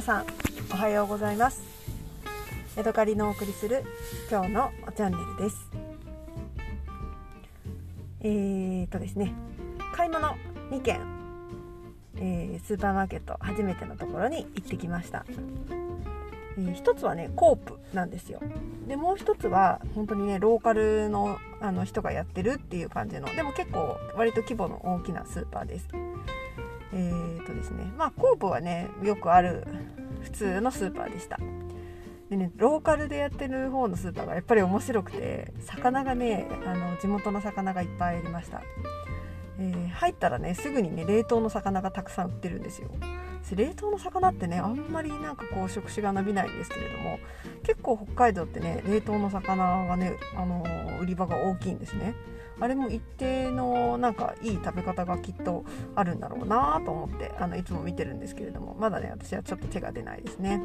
皆さんおはようございます。ヤドカリのお送りする今日のチャンネルです。えーとですね買い物2件、えー、スーパーマーケット初めてのところに行ってきました、えー、一つはねコープなんですよ。でもう一つは本当にねローカルのあの人がやってるっていう感じのでも結構割と規模の大きなスーパーです。えーとですねまあコープはねよくある普通のスーパーでした。でねローカルでやってる方のスーパーがやっぱり面白くて魚がねあの地元の魚がいっぱいありました、入ったらねすぐにね冷凍の魚がたくさん売ってるんですよ冷凍の魚ってねあんまりなんかこう食指が伸びないんですけれども結構北海道ってね冷凍の魚がね、あのー、売り場が大きいんですねあれも一定のなんかいい食べ方がきっとあるんだろうなと思ってあのいつも見てるんですけれどもまだね私はちょっと手が出ないですね。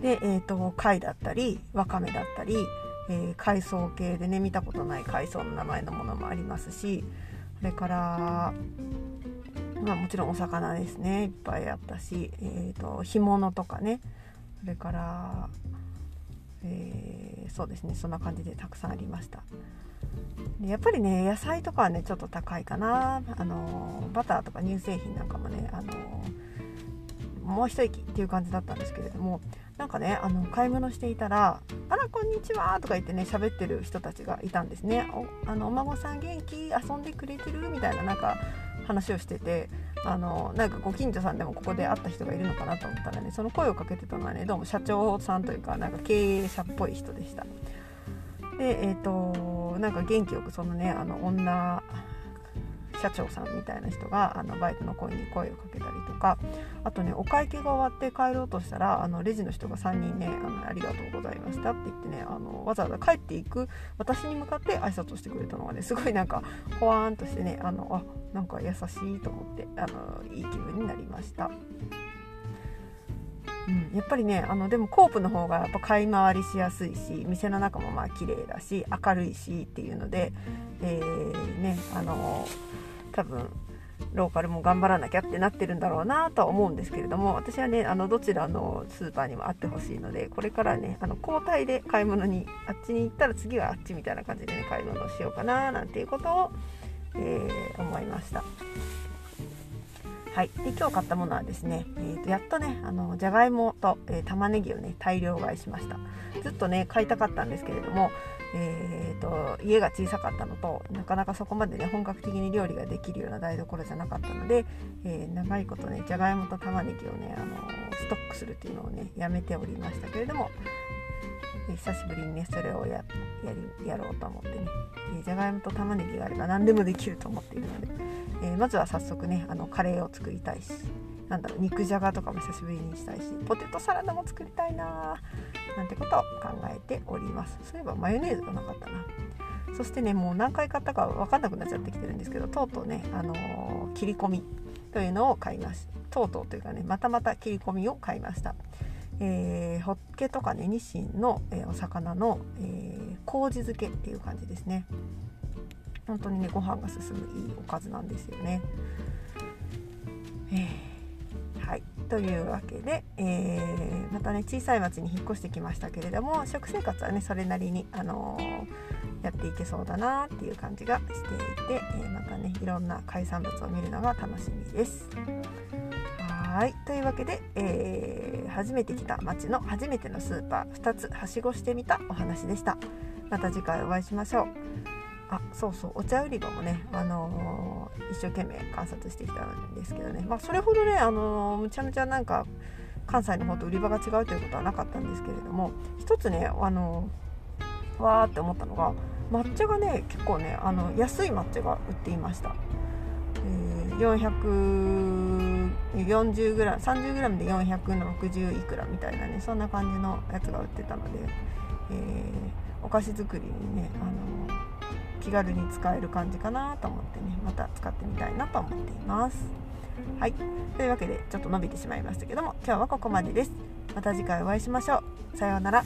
で、えーと、貝だったりわかめだったり、えー、海藻系でね見たことない海藻の名前のものもありますしそれからまあ、もちろんお魚ですね。いっぱいあったし、えーと、干物とかね。それから、えー、そうですね。そんな感じでたくさんありました。でやっぱりね野菜とかはねちょっと高いかな。あのバターとか乳製品なんかもねあのもう一息っていう感じだったんですけれどもなんかねあの買い物していたら「あらこんにちは」とか言ってね喋ってる人たちがいたんですねおあのお孫さん元気？遊んでくれてる？みたいななんか話をしててあのなんかご近所さんでもここで会った人がいるのかなと思ったらねその声をかけてたのはねどうも社長さんというかなんか経営者っぽい人でした。でえっ、ー、となんか元気よくそのねあの女社長さんみたいな人があのバイトの子に声をかけたりとかあとねお会計が終わって帰ろうとしたらあのレジの人が3人ねあの「ありがとうございました」って言ってねあのわざわざ帰っていく私に向かって挨拶をしてくれたのがねすごいなんかほわーんとしてねあのあなんか優しいと思ってあのいい気分になりました。うん、やっぱりねあのでもコープの方がやっぱ買い回りしやすいし店の中もまあ綺麗だし明るいしっていうので、えー、ねあの多分ローカルも頑張らなきゃってなってるんだろうなとは思うんですけれども私はねあのどちらのスーパーにもあってほしいのでこれからねあの交代で買い物にあっちに行ったら次はあっちみたいな感じでね買い物をしようかななんていうことを、えー、思いました。はい、で今日買ったものはですね、えー、とやっとねあのじゃがいもと、えー、玉ねぎをね大量買いしましたずっとね買いたかったんですけれども、えーと、家が小さかったのとなかなかそこまでね本格的に料理ができるような台所じゃなかったので、えー、長いことねじゃがいもと玉ねぎをねあのストックするっていうのをねやめておりましたけれどもえ久しぶりにねそれをやりやろうと思ってね、えー、じゃがいもと玉ねぎがあれば何でもできると思っているので、え、まずは早速ねあのカレーを作りたいしなんだろう肉じゃがとかも久しぶりにしたいしポテトサラダも作りたいななんてことを考えております。そういえばマヨネーズがなかったな。そしてねもう何回買ったか分かんなくなっちゃってきてるんですけどとうとうね、あのー、切り込みというのを買いますとうとうというかねまたまた切り込みを買いました。えー、ホッケとかねニシンの、えー、お魚の、えー、麹漬けっていう感じですね。本当にねご飯が進むいいおかずなんですよね、えー、というわけで、えー、またね小さい町に引っ越してきましたけれども食生活はねそれなりに、あのー、やっていけそうだなっていう感じがしていて、えー、またねいろんな海産物を見るのが楽しみです。はい。というわけで、えー、初めて来た町の初めてのスーパー2つはしごしてみたお話でした。また次回お会いしましょう。あそうそうお茶売り場もね、あのー、一生懸命観察してきたんですけどね、まあ、それほどね、あのー、むちゃむちゃなんか関西の方と売り場が違うということはなかったんですけれども一つね、あのー、わーって思ったのが抹茶がね結構ねあの安い抹茶が売っていました、えー、440g、30g で460いくらみたいなねそんな感じのやつが売ってたので、えー、お菓子作りにね、あの気軽に使える感じかなと思ってねまた使ってみたいなと思っています。はいというわけでちょっと伸びてしまいましたけども今日はここまでです。また次回お会いしましょう。さようなら。